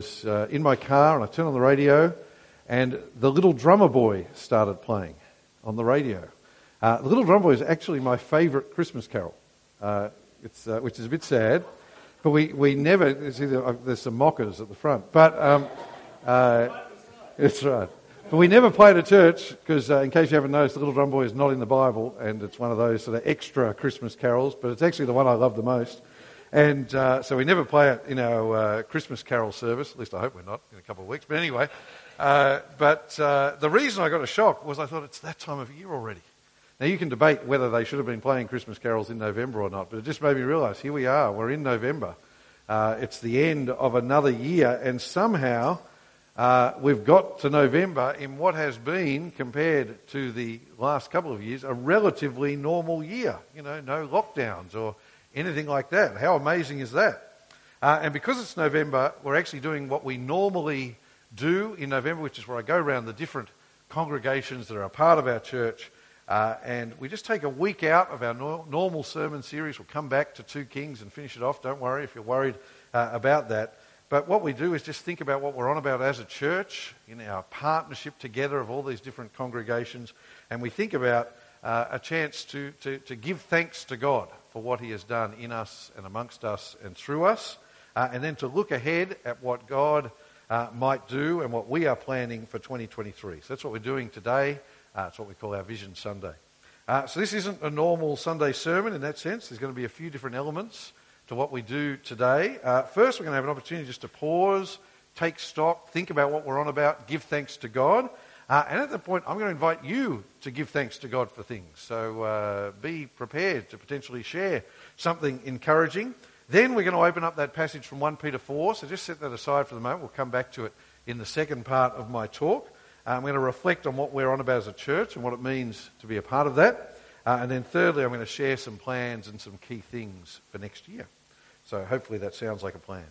was uh, in my car and I turned on the radio and the Little Drummer Boy started playing on the radio. Uh, the Little Drummer Boy is actually my favourite Christmas carol, uh, it's, uh, which is a bit sad. But we, we never, see, uh, there's some mockers at the front. But um, uh, that's right. But we never play it at church because, in case you haven't noticed, the Little Drummer Boy is not in the Bible and it's one of those sort of extra Christmas carols, but it's actually the one I love the most. And uh, so we never play it in our uh, Christmas carol service. At least I hope we're not in a couple of weeks. But anyway, uh, but uh, the reason I got a shock was I thought it's that time of year already. Now you can debate whether they should have been playing Christmas carols in November or not, but it just made me realise here we are. We're in November. Uh, it's the end of another year, and somehow uh, we've got to November in what has been, compared to the last couple of years, a relatively normal year. You know, no lockdowns or anything like that. How amazing is that? Uh, and because it's November, we're actually doing what we normally do in November, which is where I go around the different congregations that are a part of our church. Uh, and we just take a week out of our no- normal sermon series. We'll come back to 2 Kings and finish it off. Don't worry if you're worried uh, about that. But what we do is just think about what we're on about as a church in our partnership together of all these different congregations. And we think about uh, a chance to, to, to give thanks to God for what He has done in us and amongst us and through us, uh, and then to look ahead at what God uh, might do and what we are planning for 2023. So that's what we're doing today. Uh, it's what we call our Vision Sunday. Uh, so this isn't a normal Sunday sermon in that sense. There's going to be a few different elements to what we do today. Uh, first, we're going to have an opportunity just to pause, take stock, think about what we're on about, give thanks to God. Uh, and at that point, I'm going to invite you to give thanks to God for things. So uh, be prepared to potentially share something encouraging. Then we're going to open up that passage from 1 Peter 4. So just set that aside for the moment. We'll come back to it in the second part of my talk. Uh, I'm going to reflect on what we're on about as a church and what it means to be a part of that. Uh, and then thirdly, I'm going to share some plans and some key things for next year. So hopefully that sounds like a plan.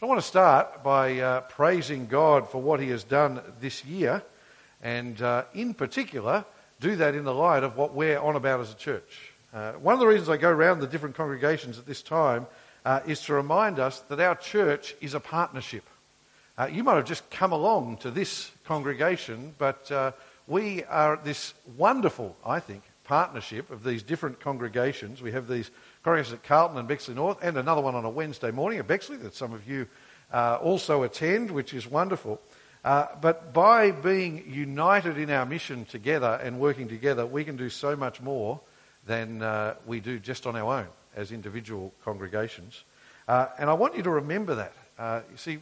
I want to start by uh, praising God for what He has done this year and uh, in particular, do that in the light of what we're on about as a church. Uh, one of the reasons I go around the different congregations at this time uh, is to remind us that our church is a partnership. Uh, you might have just come along to this congregation, but uh, we are this wonderful, I think, partnership of these different congregations. We have these congregations at Carlton and Bexley North, and another one on a Wednesday morning at Bexley that some of you uh, also attend, which is wonderful. Uh, but by being united in our mission together and working together, we can do so much more than uh, we do just on our own as individual congregations. Uh, and I want you to remember that. Uh, you see,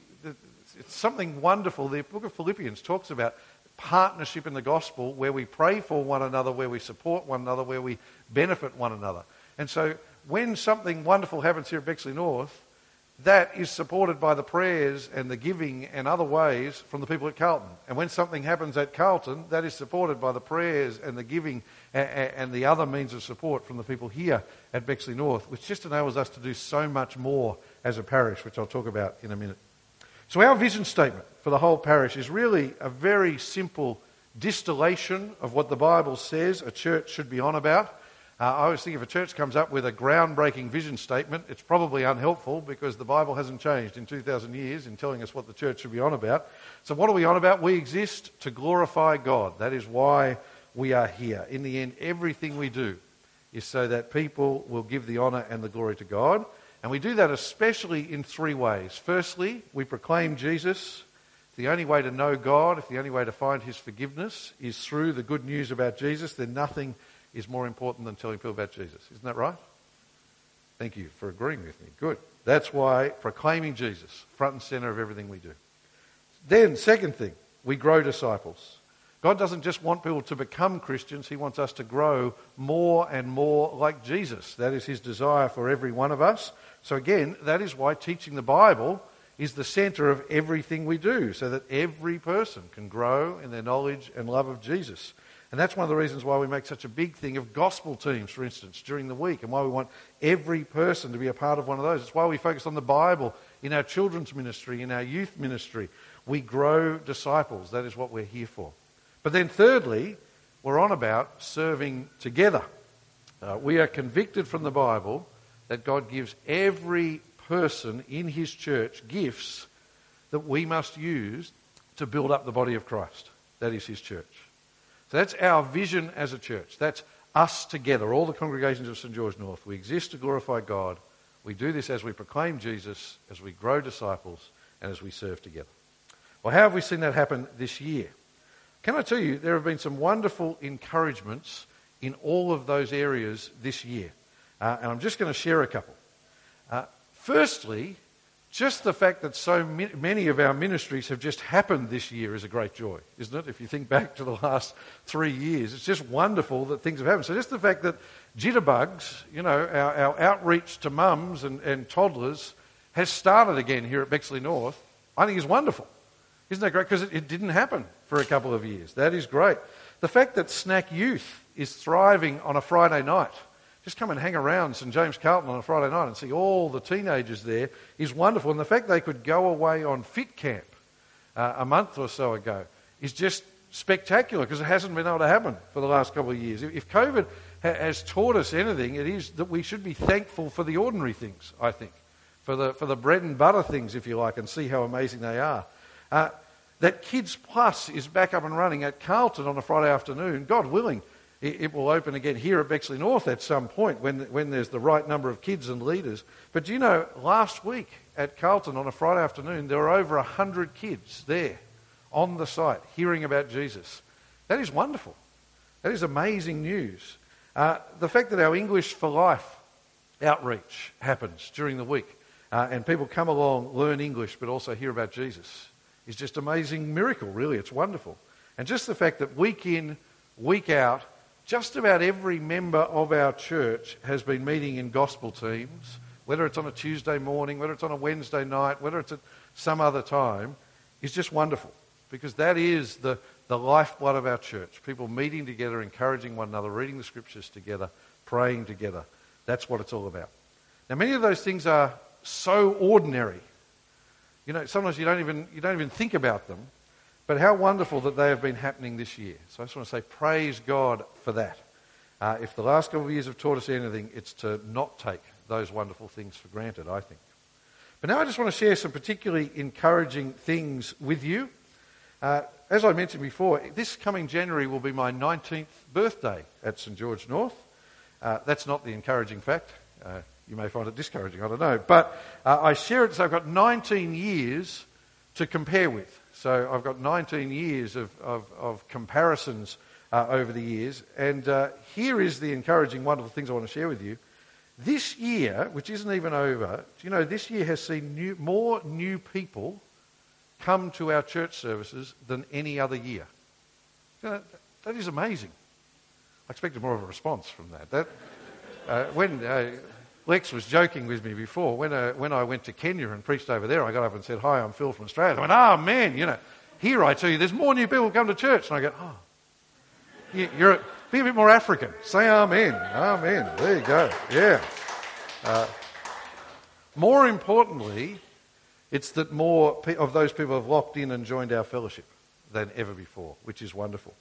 it's something wonderful. The book of Philippians talks about partnership in the gospel where we pray for one another, where we support one another, where we benefit one another. And so when something wonderful happens here at Bexley North, that is supported by the prayers and the giving and other ways from the people at Carlton. And when something happens at Carlton, that is supported by the prayers and the giving and the other means of support from the people here at Bexley North, which just enables us to do so much more as a parish, which I'll talk about in a minute. So, our vision statement for the whole parish is really a very simple distillation of what the Bible says a church should be on about. Uh, I always think if a church comes up with a groundbreaking vision statement, it's probably unhelpful because the Bible hasn't changed in 2,000 years in telling us what the church should be on about. So, what are we on about? We exist to glorify God. That is why we are here. In the end, everything we do is so that people will give the honour and the glory to God. And we do that especially in three ways. Firstly, we proclaim Jesus. The only way to know God, if the only way to find his forgiveness is through the good news about Jesus, then nothing is more important than telling people about Jesus. Isn't that right? Thank you for agreeing with me. Good. That's why proclaiming Jesus, front and center of everything we do. Then, second thing, we grow disciples. God doesn't just want people to become Christians, He wants us to grow more and more like Jesus. That is His desire for every one of us. So, again, that is why teaching the Bible is the center of everything we do, so that every person can grow in their knowledge and love of Jesus. And that's one of the reasons why we make such a big thing of gospel teams, for instance, during the week, and why we want every person to be a part of one of those. It's why we focus on the Bible in our children's ministry, in our youth ministry. We grow disciples. That is what we're here for. But then, thirdly, we're on about serving together. Uh, we are convicted from the Bible that God gives every person in His church gifts that we must use to build up the body of Christ. That is his church. So that's our vision as a church. That's us together, all the congregations of St George North. We exist to glorify God. We do this as we proclaim Jesus, as we grow disciples, and as we serve together. Well, how have we seen that happen this year? Can I tell you, there have been some wonderful encouragements in all of those areas this year. Uh, and I'm just going to share a couple. Firstly, just the fact that so many of our ministries have just happened this year is a great joy, isn't it? If you think back to the last three years, it's just wonderful that things have happened. So just the fact that Jitterbugs, you know, our, our outreach to mums and, and toddlers has started again here at Bexley North, I think is wonderful. Isn't that great? Because it, it didn't happen for a couple of years. That is great. The fact that Snack Youth is thriving on a Friday night just come and hang around St James Carlton on a Friday night and see all the teenagers there is wonderful. And the fact they could go away on Fit Camp uh, a month or so ago is just spectacular because it hasn't been able to happen for the last couple of years. If COVID ha- has taught us anything, it is that we should be thankful for the ordinary things, I think, for the, for the bread and butter things, if you like, and see how amazing they are. Uh, that Kids Plus is back up and running at Carlton on a Friday afternoon, God willing it will open again here at Bexley North at some point when, when there's the right number of kids and leaders. But do you know, last week at Carlton on a Friday afternoon, there were over 100 kids there on the site hearing about Jesus. That is wonderful. That is amazing news. Uh, the fact that our English for Life outreach happens during the week uh, and people come along, learn English, but also hear about Jesus is just amazing miracle, really. It's wonderful. And just the fact that week in, week out, just about every member of our church has been meeting in gospel teams, whether it's on a Tuesday morning, whether it's on a Wednesday night, whether it's at some other time, is just wonderful because that is the, the lifeblood of our church. People meeting together, encouraging one another, reading the scriptures together, praying together. That's what it's all about. Now, many of those things are so ordinary. You know, sometimes you don't even, you don't even think about them. But how wonderful that they have been happening this year. So I just want to say praise God for that. Uh, if the last couple of years have taught us anything, it's to not take those wonderful things for granted, I think. But now I just want to share some particularly encouraging things with you. Uh, as I mentioned before, this coming January will be my 19th birthday at St George North. Uh, that's not the encouraging fact. Uh, you may find it discouraging, I don't know. But uh, I share it so I've got 19 years to compare with. So I've got 19 years of, of, of comparisons uh, over the years. And uh, here is the encouraging, wonderful things I want to share with you. This year, which isn't even over, you know, this year has seen new, more new people come to our church services than any other year. You know, that is amazing. I expected more of a response from that. that uh, when uh, Lex was joking with me before. When, uh, when I went to Kenya and preached over there, I got up and said, Hi, I'm Phil from Australia. I went, Oh, man, you know, here I tell you, there's more new people come to church. And I go, Oh, you, you're a, be a bit more African. Say Amen. Amen. There you go. Yeah. Uh, more importantly, it's that more of those people have locked in and joined our fellowship than ever before, which is wonderful.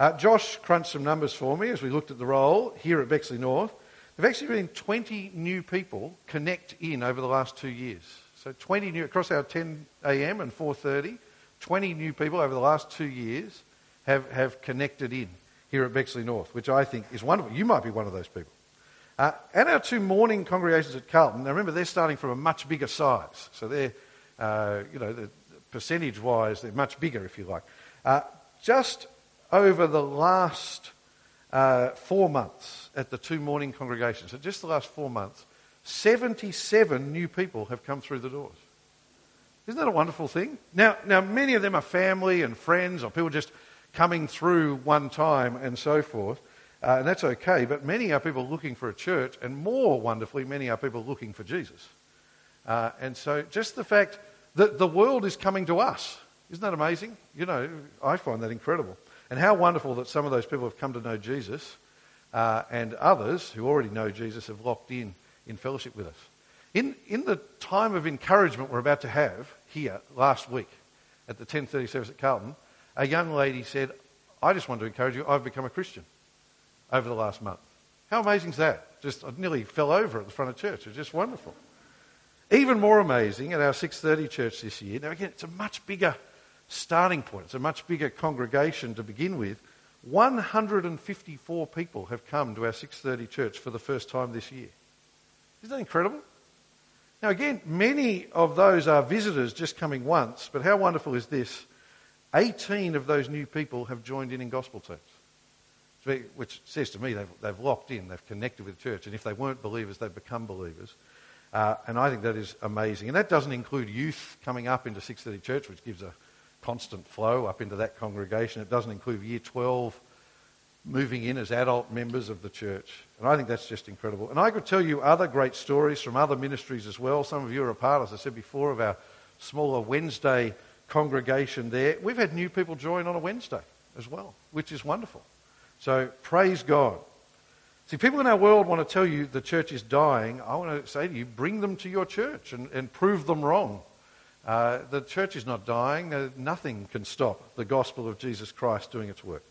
Uh, Josh crunched some numbers for me as we looked at the roll here at Bexley North. There've actually been 20 new people connect in over the last two years. So 20 new across our 10 a.m. and 4:30, 20 new people over the last two years have, have connected in here at Bexley North, which I think is wonderful. You might be one of those people. Uh, and our two morning congregations at Carlton. Now remember, they're starting from a much bigger size, so they're, uh, you know, the, percentage-wise, they're much bigger, if you like. Uh, just over the last uh, four months at the two morning congregations, so just the last four months, 77 new people have come through the doors. Isn't that a wonderful thing? Now, now many of them are family and friends or people just coming through one time and so forth. Uh, and that's okay, but many are people looking for a church, and more wonderfully, many are people looking for Jesus. Uh, and so just the fact that the world is coming to us, isn't that amazing? You know, I find that incredible. And how wonderful that some of those people have come to know Jesus uh, and others who already know Jesus have locked in in fellowship with us. In, in the time of encouragement we're about to have here last week at the 10.30 service at Carlton, a young lady said, I just want to encourage you, I've become a Christian over the last month. How amazing is that? Just I nearly fell over at the front of church. It's just wonderful. Even more amazing at our 6:30 church this year. Now again, it's a much bigger starting point. It's a much bigger congregation to begin with. 154 people have come to our 6:30 church for the first time this year. Isn't that incredible? Now again, many of those are visitors just coming once, but how wonderful is this? 18 of those new people have joined in in gospel teams, which says to me they've, they've locked in, they've connected with the church, and if they weren't believers, they've become believers. Uh, and I think that is amazing. And that doesn't include youth coming up into 630 Church, which gives a constant flow up into that congregation. It doesn't include year 12 moving in as adult members of the church. And I think that's just incredible. And I could tell you other great stories from other ministries as well. Some of you are a part, as I said before, of our smaller Wednesday congregation there. We've had new people join on a Wednesday as well, which is wonderful. So praise God. See, people in our world want to tell you the church is dying. I want to say to you, bring them to your church and, and prove them wrong. Uh, the church is not dying. Nothing can stop the gospel of Jesus Christ doing its work.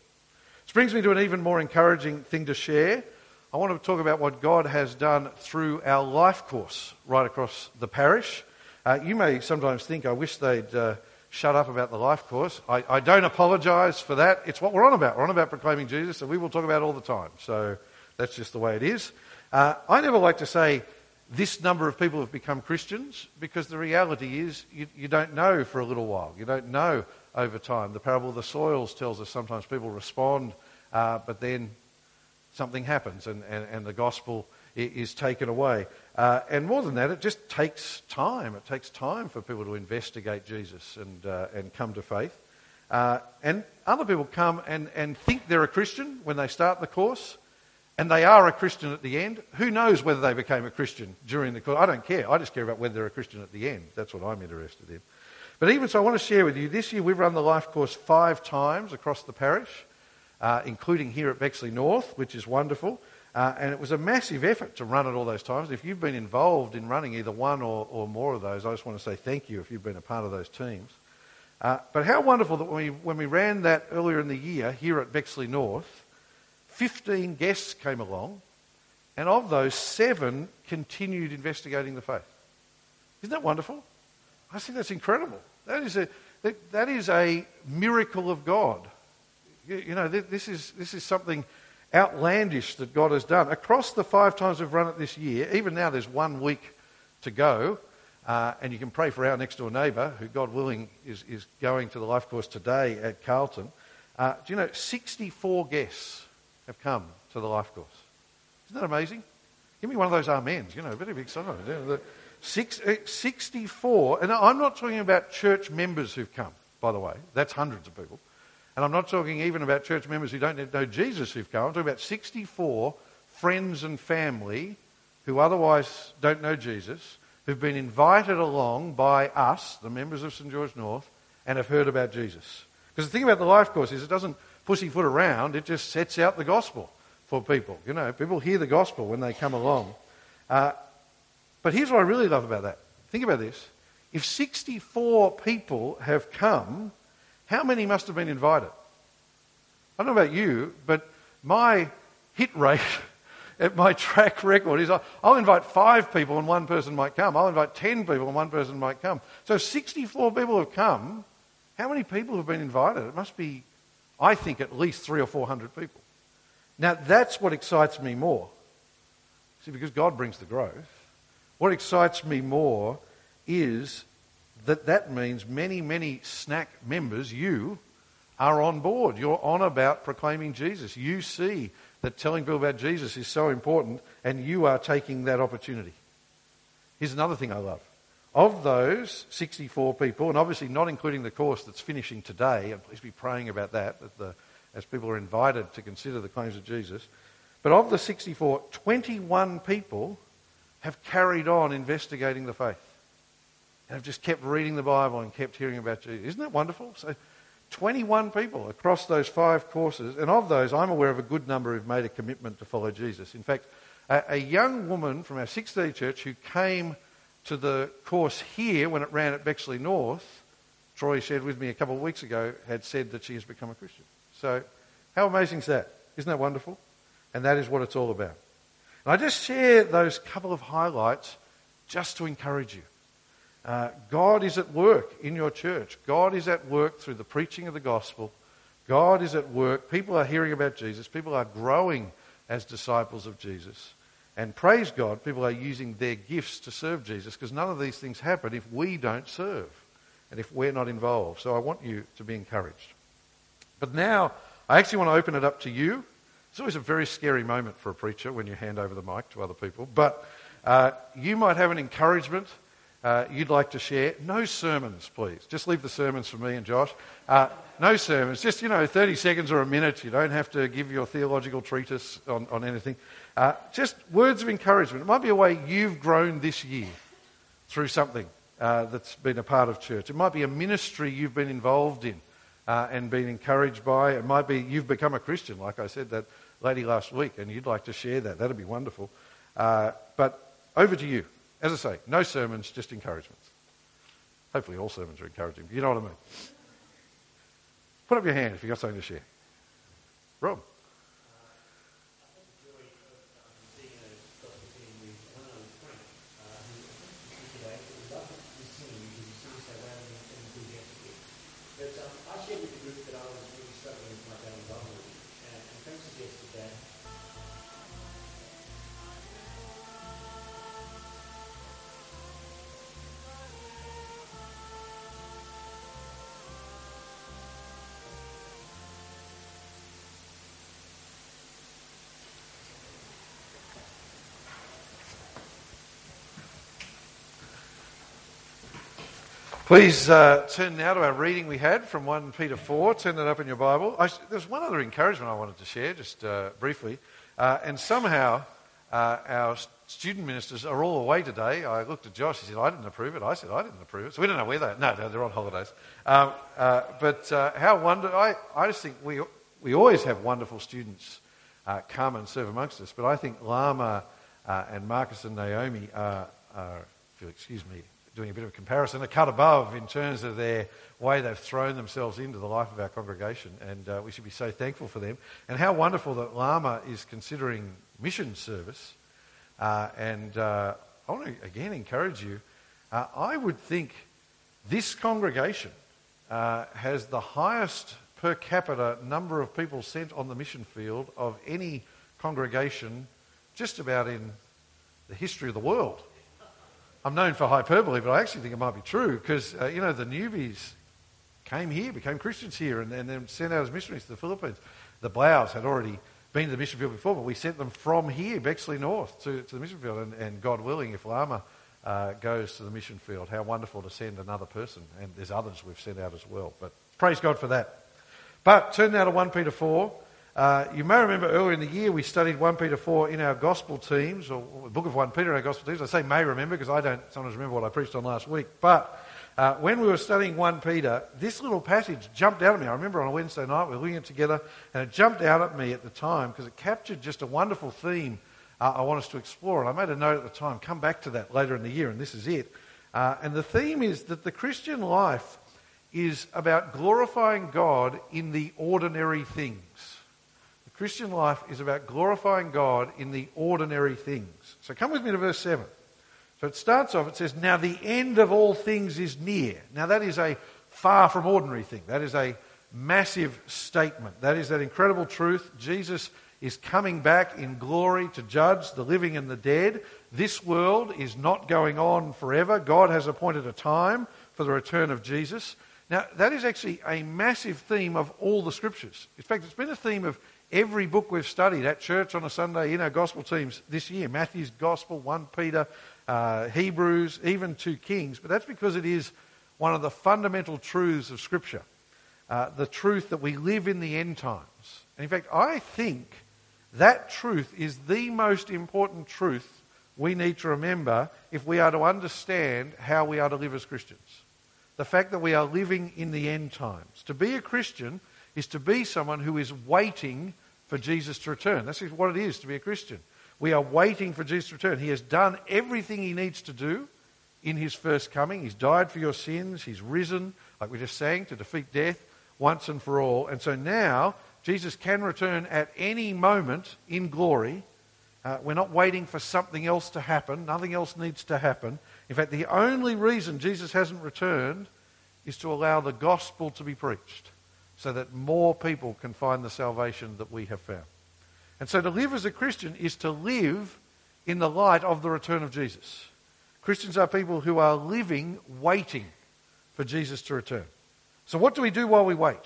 This brings me to an even more encouraging thing to share. I want to talk about what God has done through our life course right across the parish. Uh, you may sometimes think, I wish they'd uh, shut up about the life course. I, I don't apologise for that. It's what we're on about. We're on about proclaiming Jesus, and we will talk about it all the time. So that's just the way it is. Uh, I never like to say this number of people have become Christians because the reality is you, you, don't know for a little while. You don't know over time. The parable of the soils tells us sometimes people respond, uh, but then something happens and, and, and the gospel is taken away. Uh, and more than that, it just takes time. It takes time for people to investigate Jesus and, uh, and come to faith. Uh, and other people come and, and think they're a Christian when they start the course, and they are a Christian at the end. Who knows whether they became a Christian during the course? I don't care. I just care about whether they're a Christian at the end. That's what I'm interested in. But even so, I want to share with you this year we've run the life course five times across the parish, uh, including here at Bexley North, which is wonderful. Uh, and it was a massive effort to run it all those times. If you've been involved in running either one or, or more of those, I just want to say thank you if you've been a part of those teams. Uh, but how wonderful that when we, when we ran that earlier in the year here at Bexley North, 15 guests came along, and of those, seven continued investigating the faith. Isn't that wonderful? I think that's incredible. That is a, that, that is a miracle of God. You, you know, this is, this is something outlandish that God has done. Across the five times we've run it this year, even now there's one week to go, uh, and you can pray for our next door neighbour, who, God willing, is, is going to the life course today at Carlton. Uh, do you know, 64 guests have come to the life course. Isn't that amazing? Give me one of those amens, you know, a bit of excitement. Six, uh, 64, and I'm not talking about church members who've come, by the way. That's hundreds of people. And I'm not talking even about church members who don't know Jesus who've come. I'm talking about 64 friends and family who otherwise don't know Jesus, who've been invited along by us, the members of St. George North, and have heard about Jesus. Because the thing about the life course is it doesn't pussyfoot around, it just sets out the gospel for people. You know, people hear the gospel when they come along. Uh, but here's what I really love about that. Think about this. If 64 people have come how many must have been invited? I don't know about you, but my hit rate at my track record is I'll invite five people and one person might come. I'll invite 10 people and one person might come. So 64 people have come. How many people have been invited? It must be, I think, at least three or four hundred people. Now, that's what excites me more. See, because God brings the growth. What excites me more is that that means many, many snack members, you, are on board. You're on about proclaiming Jesus. You see that telling people about Jesus is so important, and you are taking that opportunity. Here's another thing I love. Of those 64 people, and obviously not including the course that's finishing today, and please be praying about that, that the, as people are invited to consider the claims of Jesus, but of the 64, 21 people have carried on investigating the faith and have just kept reading the Bible and kept hearing about Jesus. Isn't that wonderful? So, 21 people across those five courses, and of those, I'm aware of a good number who've made a commitment to follow Jesus. In fact, a, a young woman from our 630 church who came to the course here when it ran at Bexley North, Troy shared with me a couple of weeks ago, had said that she has become a Christian. So, how amazing is that? Isn't that wonderful? And that is what it's all about. And I just share those couple of highlights just to encourage you Uh, God is at work in your church. God is at work through the preaching of the gospel. God is at work. People are hearing about Jesus. People are growing as disciples of Jesus. And praise God, people are using their gifts to serve Jesus because none of these things happen if we don't serve and if we're not involved. So I want you to be encouraged. But now, I actually want to open it up to you. It's always a very scary moment for a preacher when you hand over the mic to other people. But uh, you might have an encouragement uh, you'd like to share. No sermons, please. Just leave the sermons for me and Josh. Uh, no sermons. Just, you know, 30 seconds or a minute. You don't have to give your theological treatise on, on anything. Uh, just words of encouragement. It might be a way you've grown this year through something uh, that's been a part of church. It might be a ministry you've been involved in uh, and been encouraged by. It might be you've become a Christian, like I said that lady last week, and you'd like to share that. That'd be wonderful. Uh, but over to you. As I say, no sermons, just encouragements. Hopefully, all sermons are encouraging. You know what I mean? Put up your hand if you've got something to share. Rob. Please uh, turn now to our reading we had from 1 Peter 4. Turn that up in your Bible. I, there's one other encouragement I wanted to share, just uh, briefly. Uh, and somehow uh, our student ministers are all away today. I looked at Josh. He said, I didn't approve it. I said, I didn't approve it. So we don't know where they are. No, they're on holidays. Um, uh, but uh, how wonderful. I, I just think we, we always have wonderful students come and serve amongst us. But I think Lama and Marcus and Naomi are, are excuse me, doing a bit of a comparison, a cut above in terms of their way they've thrown themselves into the life of our congregation. And uh, we should be so thankful for them. And how wonderful that Lama is considering mission service. Uh, and uh, I want to again encourage you. Uh, I would think this congregation uh, has the highest per capita number of people sent on the mission field of any congregation just about in the history of the world. I'm known for hyperbole, but I actually think it might be true because, uh, you know, the newbies came here, became Christians here, and, and then sent out as missionaries to the Philippines. The Blaus had already been to the mission field before, but we sent them from here, Bexley North, to, to the mission field. And, and God willing, if Lama uh, goes to the mission field, how wonderful to send another person. And there's others we've sent out as well. But praise God for that. But turn now to 1 Peter 4. Uh, you may remember earlier in the year we studied 1 Peter 4 in our gospel teams, or the book of 1 Peter in our gospel teams. I say may remember because I don't sometimes remember what I preached on last week. But uh, when we were studying 1 Peter, this little passage jumped out at me. I remember on a Wednesday night we were looking at it together, and it jumped out at me at the time because it captured just a wonderful theme uh, I want us to explore. And I made a note at the time, come back to that later in the year, and this is it. Uh, and the theme is that the Christian life is about glorifying God in the ordinary things. Christian life is about glorifying God in the ordinary things. So come with me to verse 7. So it starts off, it says, Now the end of all things is near. Now that is a far from ordinary thing. That is a massive statement. That is that incredible truth. Jesus is coming back in glory to judge the living and the dead. This world is not going on forever. God has appointed a time for the return of Jesus. Now, that is actually a massive theme of all the scriptures. In fact, it's been a theme of Every book we've studied at church on a Sunday in our gospel teams this year Matthew's Gospel, 1 Peter, uh, Hebrews, even 2 Kings. But that's because it is one of the fundamental truths of Scripture. Uh, the truth that we live in the end times. And in fact, I think that truth is the most important truth we need to remember if we are to understand how we are to live as Christians. The fact that we are living in the end times. To be a Christian is to be someone who is waiting for Jesus to return. That's what it is to be a Christian. We are waiting for Jesus to return. He has done everything he needs to do in his first coming. He's died for your sins. He's risen, like we just sang, to defeat death once and for all. And so now, Jesus can return at any moment in glory Uh, we're not waiting for something else to happen. Nothing else needs to happen. In fact, the only reason Jesus hasn't returned is to allow the gospel to be preached so that more people can find the salvation that we have found. And so to live as a Christian is to live in the light of the return of Jesus. Christians are people who are living waiting for Jesus to return. So, what do we do while we wait?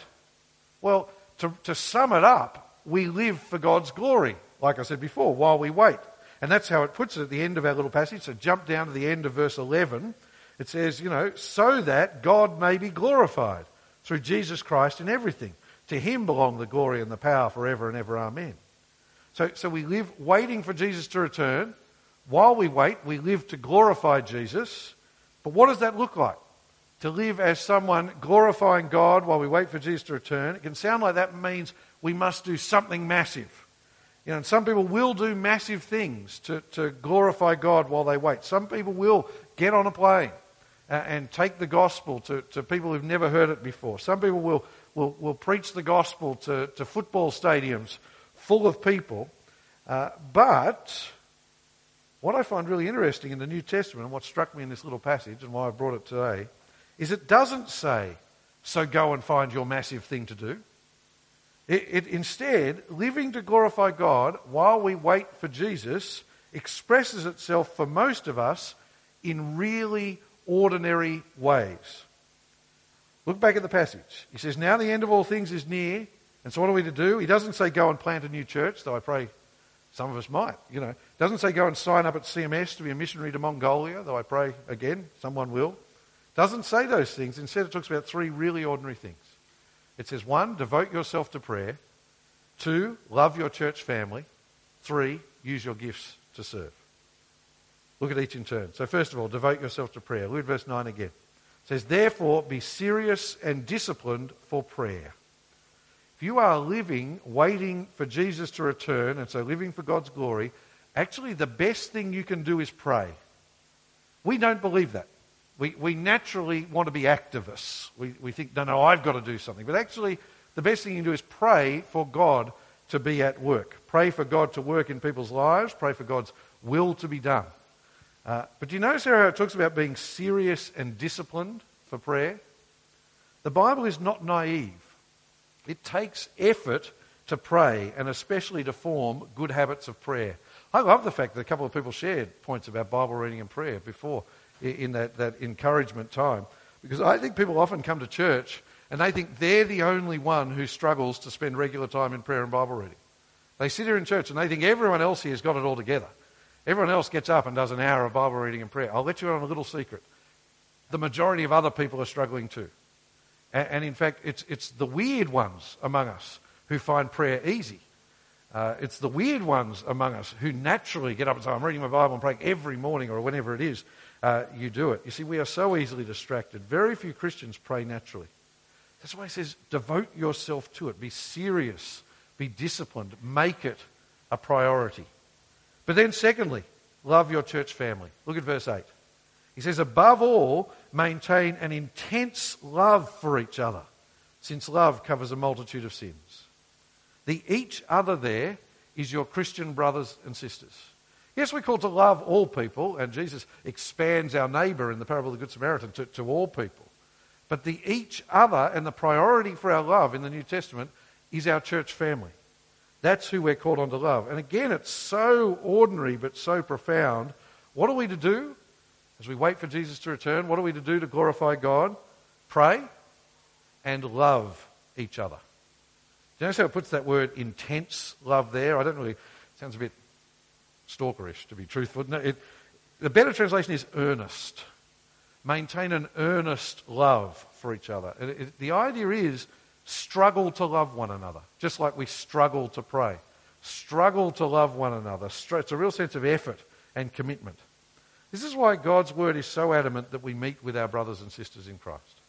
Well, to, to sum it up, we live for God's glory, like I said before, while we wait. And that's how it puts it at the end of our little passage. So, jump down to the end of verse 11. It says, you know, so that God may be glorified through Jesus Christ in everything. To him belong the glory and the power forever and ever. Amen. So, so we live waiting for Jesus to return. While we wait, we live to glorify Jesus. But what does that look like? To live as someone glorifying God while we wait for Jesus to return. It can sound like that means we must do something massive. You know, and some people will do massive things to, to glorify God while they wait. Some people will get on a plane and take the gospel to, to people who've never heard it before. Some people will, will, will preach the gospel to, to football stadiums full of people. Uh, but what I find really interesting in the New Testament, and what struck me in this little passage, and why I brought it today, is it doesn't say, so go and find your massive thing to do. It, it instead, living to glorify God while we wait for Jesus expresses itself for most of us in really ordinary ways. Look back at the passage. He says, Now the end of all things is near. And so what are we to do? He doesn't say go and plant a new church, though I pray some of us might. You know, doesn't say go and sign up at CMS to be a missionary to Mongolia, though I pray again someone will. Doesn't say those things. Instead, it talks about three really ordinary things. It says one, devote yourself to prayer. Two, love your church family. Three, use your gifts to serve. Look at each in turn. So, first of all, devote yourself to prayer. Look at verse 9 again. It says, Therefore, be serious and disciplined for prayer. If you are living, waiting for Jesus to return, and so living for God's glory, actually the best thing you can do is pray. We don't believe that. We, we naturally want to be activists. We, we think, no, no, I've got to do something. But actually, the best thing you can do is pray for God to be at work. Pray for God to work in people's lives. Pray for God's will to be done. Uh, but do you notice how it talks about being serious and disciplined for prayer? The Bible is not naive. It takes effort to pray and especially to form good habits of prayer. I love the fact that a couple of people shared points about Bible reading and prayer before in that, that encouragement time. Because I think people often come to church and they think they're the only one who struggles to spend regular time in prayer and Bible reading. They sit here in church and they think everyone else here has got it all together. Everyone else gets up and does an hour of Bible reading and prayer. I'll let you in on a little secret. The majority of other people are struggling too. And, and in fact, it's, it's the weird ones among us who find prayer easy. Uh, it's the weird ones among us who naturally get up and say, I'm reading my Bible and praying every morning or whenever it is uh, you do it. You see, we are so easily distracted. Very few Christians pray naturally. That's why he says, devote yourself to it. Be serious. Be disciplined. Make it a priority. But then, secondly, love your church family. Look at verse 8. He says, above all, maintain an intense love for each other, since love covers a multitude of sins. The each other there is your Christian brothers and sisters. Yes, we're called to love all people, and Jesus expands our neighbour in the parable of the Good Samaritan to, to all people. But the each other and the priority for our love in the New Testament is our church family. That's who we're called on to love. And again, it's so ordinary but so profound. What are we to do as we wait for Jesus to return? What are we to do to glorify God? Pray and love each other. Do you notice how it puts that word intense love there? I don't really, sounds a bit stalkerish to be truthful. No, it, the better translation is earnest. Maintain an earnest love for each other. It, it, the idea is struggle to love one another, just like we struggle to pray. Struggle to love one another. It's a real sense of effort and commitment. This is why God's word is so adamant that we meet with our brothers and sisters in Christ.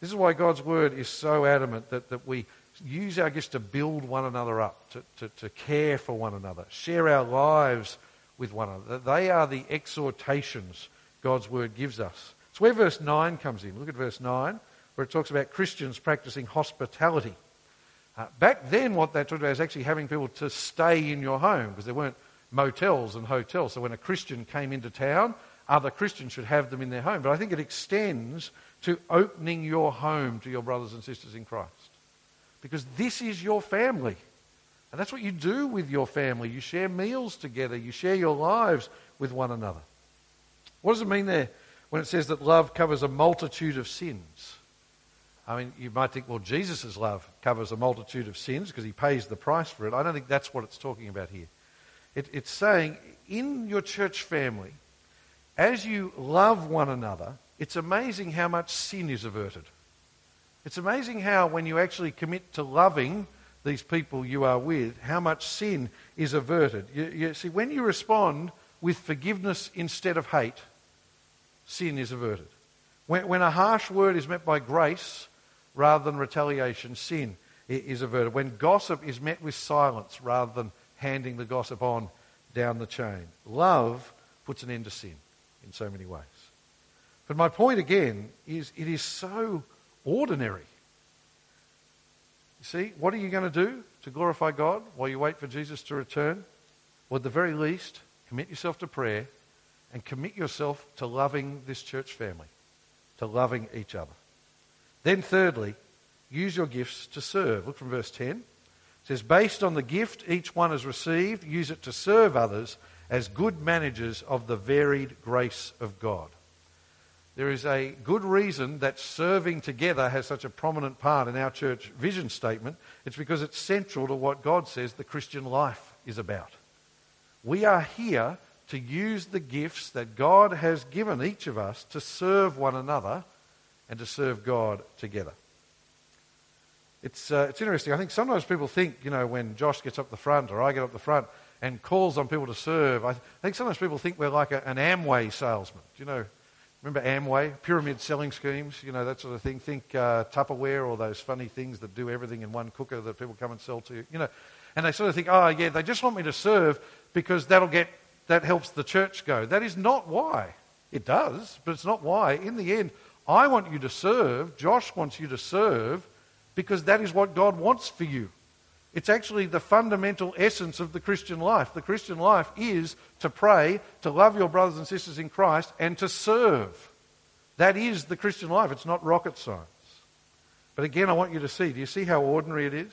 This is why God's word is so adamant that, that we use our gifts to build one another up, to, to, to care for one another, share our lives with one another. They are the exhortations God's word gives us. It's where verse 9 comes in. Look at verse 9 where it talks about Christians practicing hospitality. Uh, back then, what they talked about is actually having people to stay in your home because there weren't motels and hotels. So when a Christian came into town, other Christians should have them in their home. But I think it extends to opening your home to your brothers and sisters in Christ. Because this is your family. And that's what you do with your family. You share meals together, you share your lives with one another. What does it mean there when it says that love covers a multitude of sins? I mean, you might think, well, Jesus' love covers a multitude of sins because he pays the price for it. I don't think that's what it's talking about here. It, it's saying in your church family, as you love one another, it's amazing how much sin is averted. It's amazing how, when you actually commit to loving these people you are with, how much sin is averted. You, you see, when you respond with forgiveness instead of hate, sin is averted. When, when a harsh word is met by grace rather than retaliation, sin is averted. When gossip is met with silence rather than handing the gossip on down the chain, love puts an end to sin in so many ways. But my point again is it is so ordinary. You see, what are you going to do to glorify God while you wait for Jesus to return? Well, at the very least, commit yourself to prayer and commit yourself to loving this church family, to loving each other. Then, thirdly, use your gifts to serve. Look from verse 10. It says, Based on the gift each one has received, use it to serve others as good managers of the varied grace of God. There is a good reason that serving together has such a prominent part in our church vision statement. It's because it's central to what God says the Christian life is about. We are here to use the gifts that God has given each of us to serve one another and to serve God together. It's, uh, it's interesting. I think sometimes people think, you know, when Josh gets up the front or I get up the front and calls on people to serve, I think sometimes people think we're like a, an Amway salesman. Do you know? Remember Amway? Pyramid selling schemes, you know, that sort of thing. Think uh, Tupperware or those funny things that do everything in one cooker that people come and sell to you. You know, and they sort of think, oh, yeah, they just want me to serve because that'll get that helps the church go. That is not why. It does, but it's not why. In the end, I want you to serve, Josh wants you to serve, because that is what God wants for you. It's actually the fundamental essence of the Christian life. The Christian life is to pray, to love your brothers and sisters in Christ, and to serve. That is the Christian life. It's not rocket science. But again, I want you to see do you see how ordinary it is?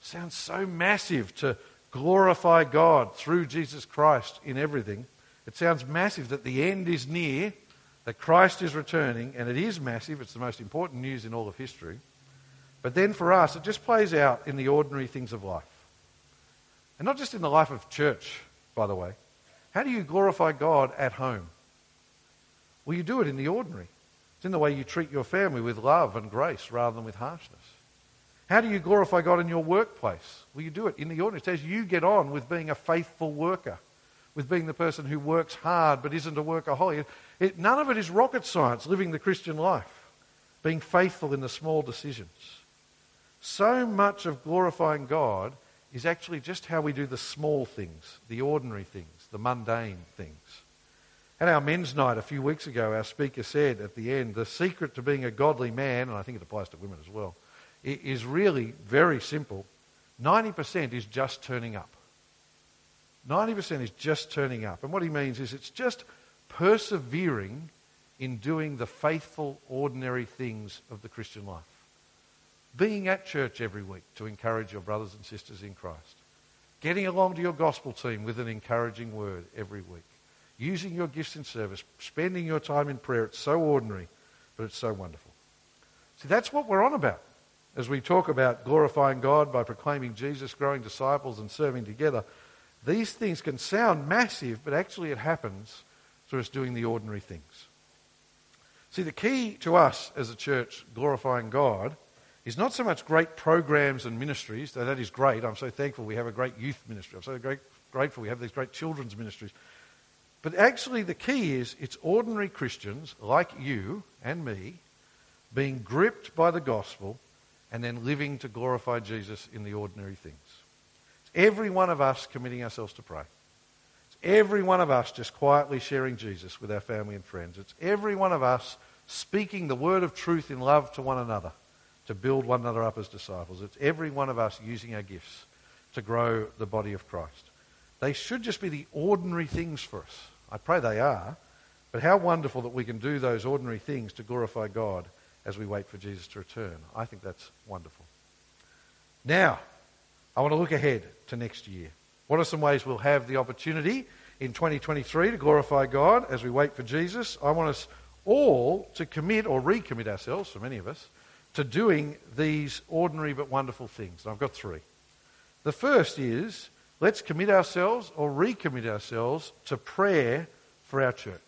It sounds so massive to glorify God through Jesus Christ in everything. It sounds massive that the end is near, that Christ is returning, and it is massive. It's the most important news in all of history. But then for us, it just plays out in the ordinary things of life. And not just in the life of church, by the way. How do you glorify God at home? Well, you do it in the ordinary. It's in the way you treat your family with love and grace rather than with harshness. How do you glorify God in your workplace? Well, you do it in the ordinary. It says you get on with being a faithful worker, with being the person who works hard but isn't a workaholic. It, none of it is rocket science, living the Christian life, being faithful in the small decisions. So much of glorifying God is actually just how we do the small things, the ordinary things, the mundane things. At our men's night a few weeks ago, our speaker said at the end, the secret to being a godly man, and I think it applies to women as well, is really very simple. 90% is just turning up. 90% is just turning up. And what he means is it's just persevering in doing the faithful, ordinary things of the Christian life. Being at church every week to encourage your brothers and sisters in Christ. Getting along to your gospel team with an encouraging word every week. Using your gifts in service. Spending your time in prayer. It's so ordinary, but it's so wonderful. See, that's what we're on about as we talk about glorifying God by proclaiming Jesus, growing disciples, and serving together, these things can sound massive, but actually it happens through us doing the ordinary things. See, the key to us as a church glorifying God is not so much great programs and ministries, though that is great. I'm so thankful we have a great youth ministry. I'm so great, grateful we have these great children's ministries. But actually, the key is it's ordinary Christians like you and me being gripped by the gospel and then living to glorify Jesus in the ordinary things. Every one of us committing ourselves to pray. It's every one of us just quietly sharing Jesus with our family and friends. It's every one of us speaking the word of truth in love to one another to build one another up as disciples. It's every one of us using our gifts to grow the body of Christ. They should just be the ordinary things for us. I pray they are. But how wonderful that we can do those ordinary things to glorify God as we wait for Jesus to return. I think that's wonderful. Now, I want to look ahead to next year. What are some ways we'll have the opportunity in 2023 to glorify God as we wait for Jesus? I want us all to commit or recommit ourselves, for many of us, to doing these ordinary but wonderful things. And I've got three. The first is let's commit ourselves or recommit ourselves to prayer for our church.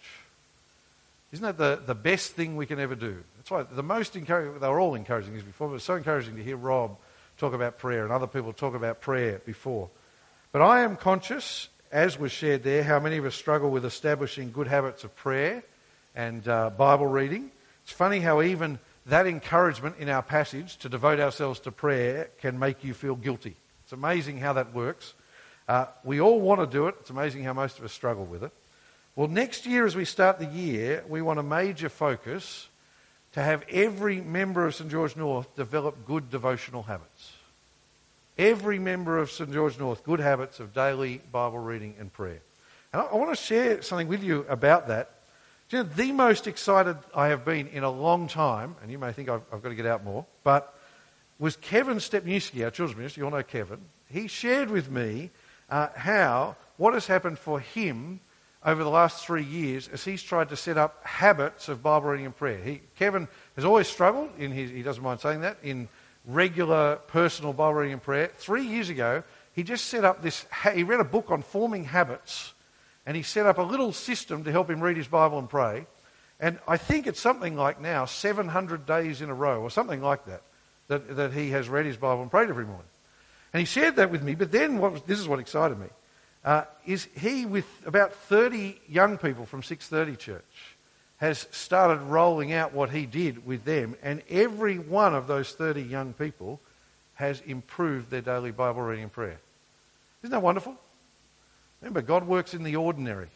Isn't that the, the best thing we can ever do? That's why the most encouraging, they were all encouraging these before, but it's so encouraging to hear Rob talk about prayer and other people talk about prayer before. But I am conscious, as was shared there, how many of us struggle with establishing good habits of prayer and uh, Bible reading. It's funny how even that encouragement in our passage to devote ourselves to prayer can make you feel guilty. It's amazing how that works. Uh, we all want to do it. It's amazing how most of us struggle with it. Well, next year, as we start the year, we want a major focus to have every member of St George North develop good devotional habits. Every member of St George North, good habits of daily Bible reading and prayer. And I, I want to share something with you about that. You know, the most excited I have been in a long time, and you may think I've, I've got to get out more, but was Kevin Stepniewski, our children's minister. You all know Kevin. He shared with me uh, how, what has happened for him over the last three years as he's tried to set up habits of Bible reading and prayer. He, Kevin has always struggled, in his, he doesn't mind saying that, in regular personal Bible reading and prayer. Three years ago, he just set up this, he read a book on forming habits, and he set up a little system to help him read his Bible and pray. And I think it's something like now 700 days in a row, or something like that that, that he has read his Bible and prayed every morning. And he shared that with me, but then what, this is what excited me. Uh, is he, with about 30 young people from 630 Church, has started rolling out what he did with them, and every one of those 30 young people has improved their daily Bible reading and prayer. Isn't that wonderful? Remember, God works in the ordinary.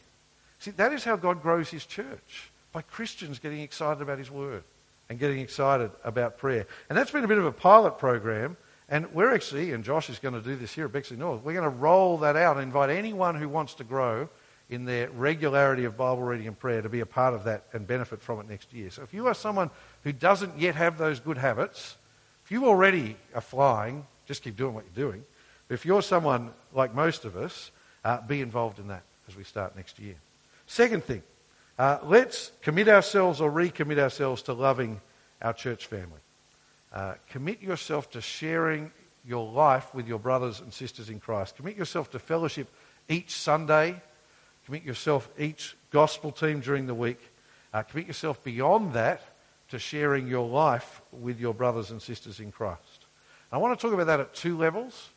See, that is how God grows his church, by Christians getting excited about his word and getting excited about prayer. And that's been a bit of a pilot program. And we're actually, and Josh is going to do this here at Bexley North, we're going to roll that out and invite anyone who wants to grow in their regularity of Bible reading and prayer to be a part of that and benefit from it next year. So if you are someone who doesn't yet have those good habits, if you already are flying, just keep doing what you're doing. But if you're someone like most of us, uh, be involved in that as we start next year. Second thing, uh, let's commit ourselves or recommit ourselves to loving our church family. Uh, commit yourself to sharing your life with your brothers and sisters in Christ. Commit yourself to fellowship each Sunday. Commit yourself each gospel team during the week. Uh, commit yourself beyond that to sharing your life with your brothers and sisters in Christ. I want to talk about that at two levels.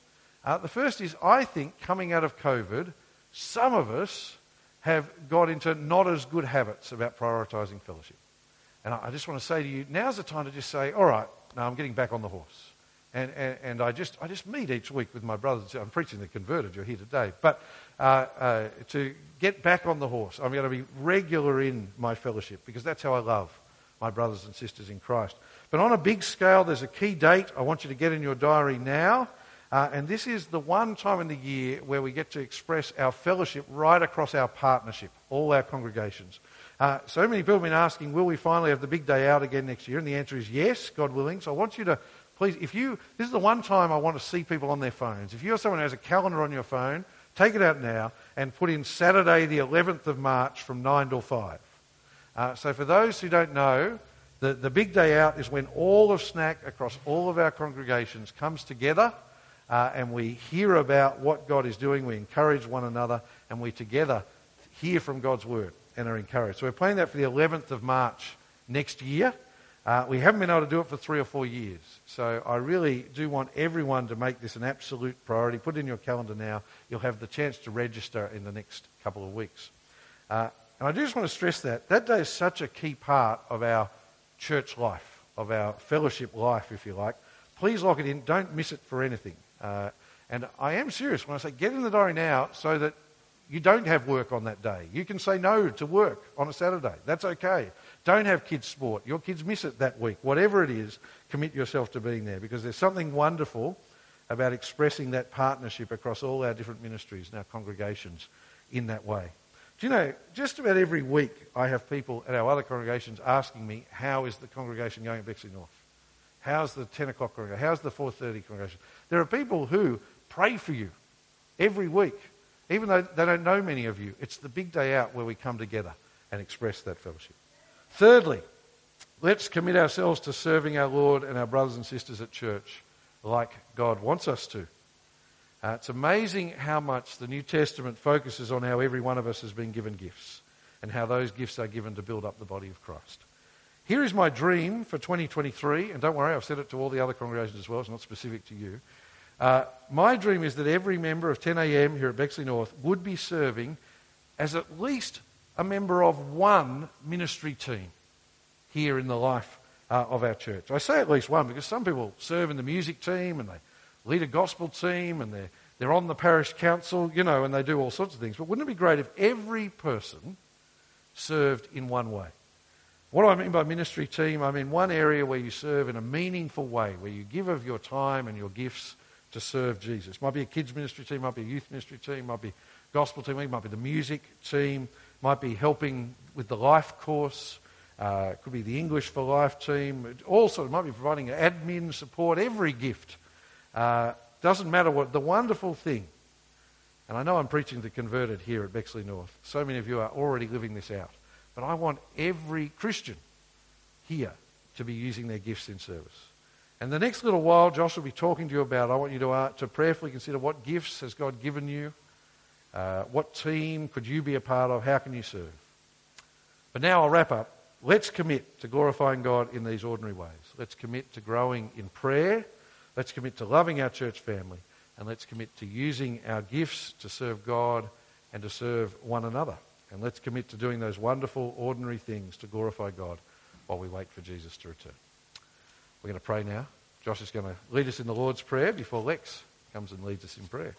Uh, the first is I think coming out of COVID, some of us have got into not as good habits about prioritizing fellowship. And I just want to say to you, now's the time to just say, all right, now I'm getting back on the horse. And, and, and I, just, I just meet each week with my brothers. I'm preaching the converted, you're here today. But uh, uh, to get back on the horse, I'm going to be regular in my fellowship because that's how I love my brothers and sisters in Christ. But on a big scale, there's a key date I want you to get in your diary now. Uh, and this is the one time in the year where we get to express our fellowship right across our partnership, all our congregations. Uh, so many people have been asking, will we finally have the big day out again next year? And the answer is yes, God willing. So I want you to please, if you, this is the one time I want to see people on their phones. If you're someone who has a calendar on your phone, take it out now and put in Saturday, the 11th of March from 9 till 5. Uh, so for those who don't know, the, the big day out is when all of Snack across all of our congregations comes together uh, and we hear about what God is doing, we encourage one another, and we together hear from God's word and are encouraged. So we're planning that for the 11th of March next year. Uh, we haven't been able to do it for three or four years. So I really do want everyone to make this an absolute priority. Put it in your calendar now. You'll have the chance to register in the next couple of weeks. Uh, and I do just want to stress that. That day is such a key part of our church life, of our fellowship life, if you like. Please lock it in. Don't miss it for anything. Uh, and I am serious when I say get in the diary now so that you don't have work on that day. You can say no to work on a Saturday. That's okay. Don't have kids' sport. Your kids miss it that week. Whatever it is, commit yourself to being there because there's something wonderful about expressing that partnership across all our different ministries and our congregations in that way. Do you know, just about every week I have people at our other congregations asking me, how is the congregation going at Bexley North? How's the 10 o'clock congregation? How's the 4.30 congregation? There are people who pray for you every week, even though they don't know many of you. It's the big day out where we come together and express that fellowship. Thirdly, let's commit ourselves to serving our Lord and our brothers and sisters at church like God wants us to. Uh, it's amazing how much the New Testament focuses on how every one of us has been given gifts and how those gifts are given to build up the body of Christ. Here is my dream for 2023, and don't worry, I've said it to all the other congregations as well, it's not specific to you. Uh, my dream is that every member of 10am here at Bexley North would be serving as at least a member of one ministry team here in the life uh, of our church. I say at least one because some people serve in the music team and they lead a gospel team and they're, they're on the parish council, you know, and they do all sorts of things. But wouldn't it be great if every person served in one way? What do I mean by ministry team? I mean one area where you serve in a meaningful way, where you give of your time and your gifts to serve Jesus. Might be a kids ministry team, might be a youth ministry team, might be gospel team, might be the music team, might be helping with the life course, uh, could be the English for Life team. Also, it might be providing admin support, every gift. Uh, doesn't matter what. The wonderful thing, and I know I'm preaching to converted here at Bexley North. So many of you are already living this out. But I want every Christian here to be using their gifts in service. And the next little while, Josh will be talking to you about, I want you to, uh, to prayerfully consider what gifts has God given you? Uh, what team could you be a part of? How can you serve? But now I'll wrap up. Let's commit to glorifying God in these ordinary ways. Let's commit to growing in prayer. Let's commit to loving our church family. And let's commit to using our gifts to serve God and to serve one another. And let's commit to doing those wonderful, ordinary things to glorify God while we wait for Jesus to return. We're going to pray now. Josh is going to lead us in the Lord's Prayer before Lex comes and leads us in prayer.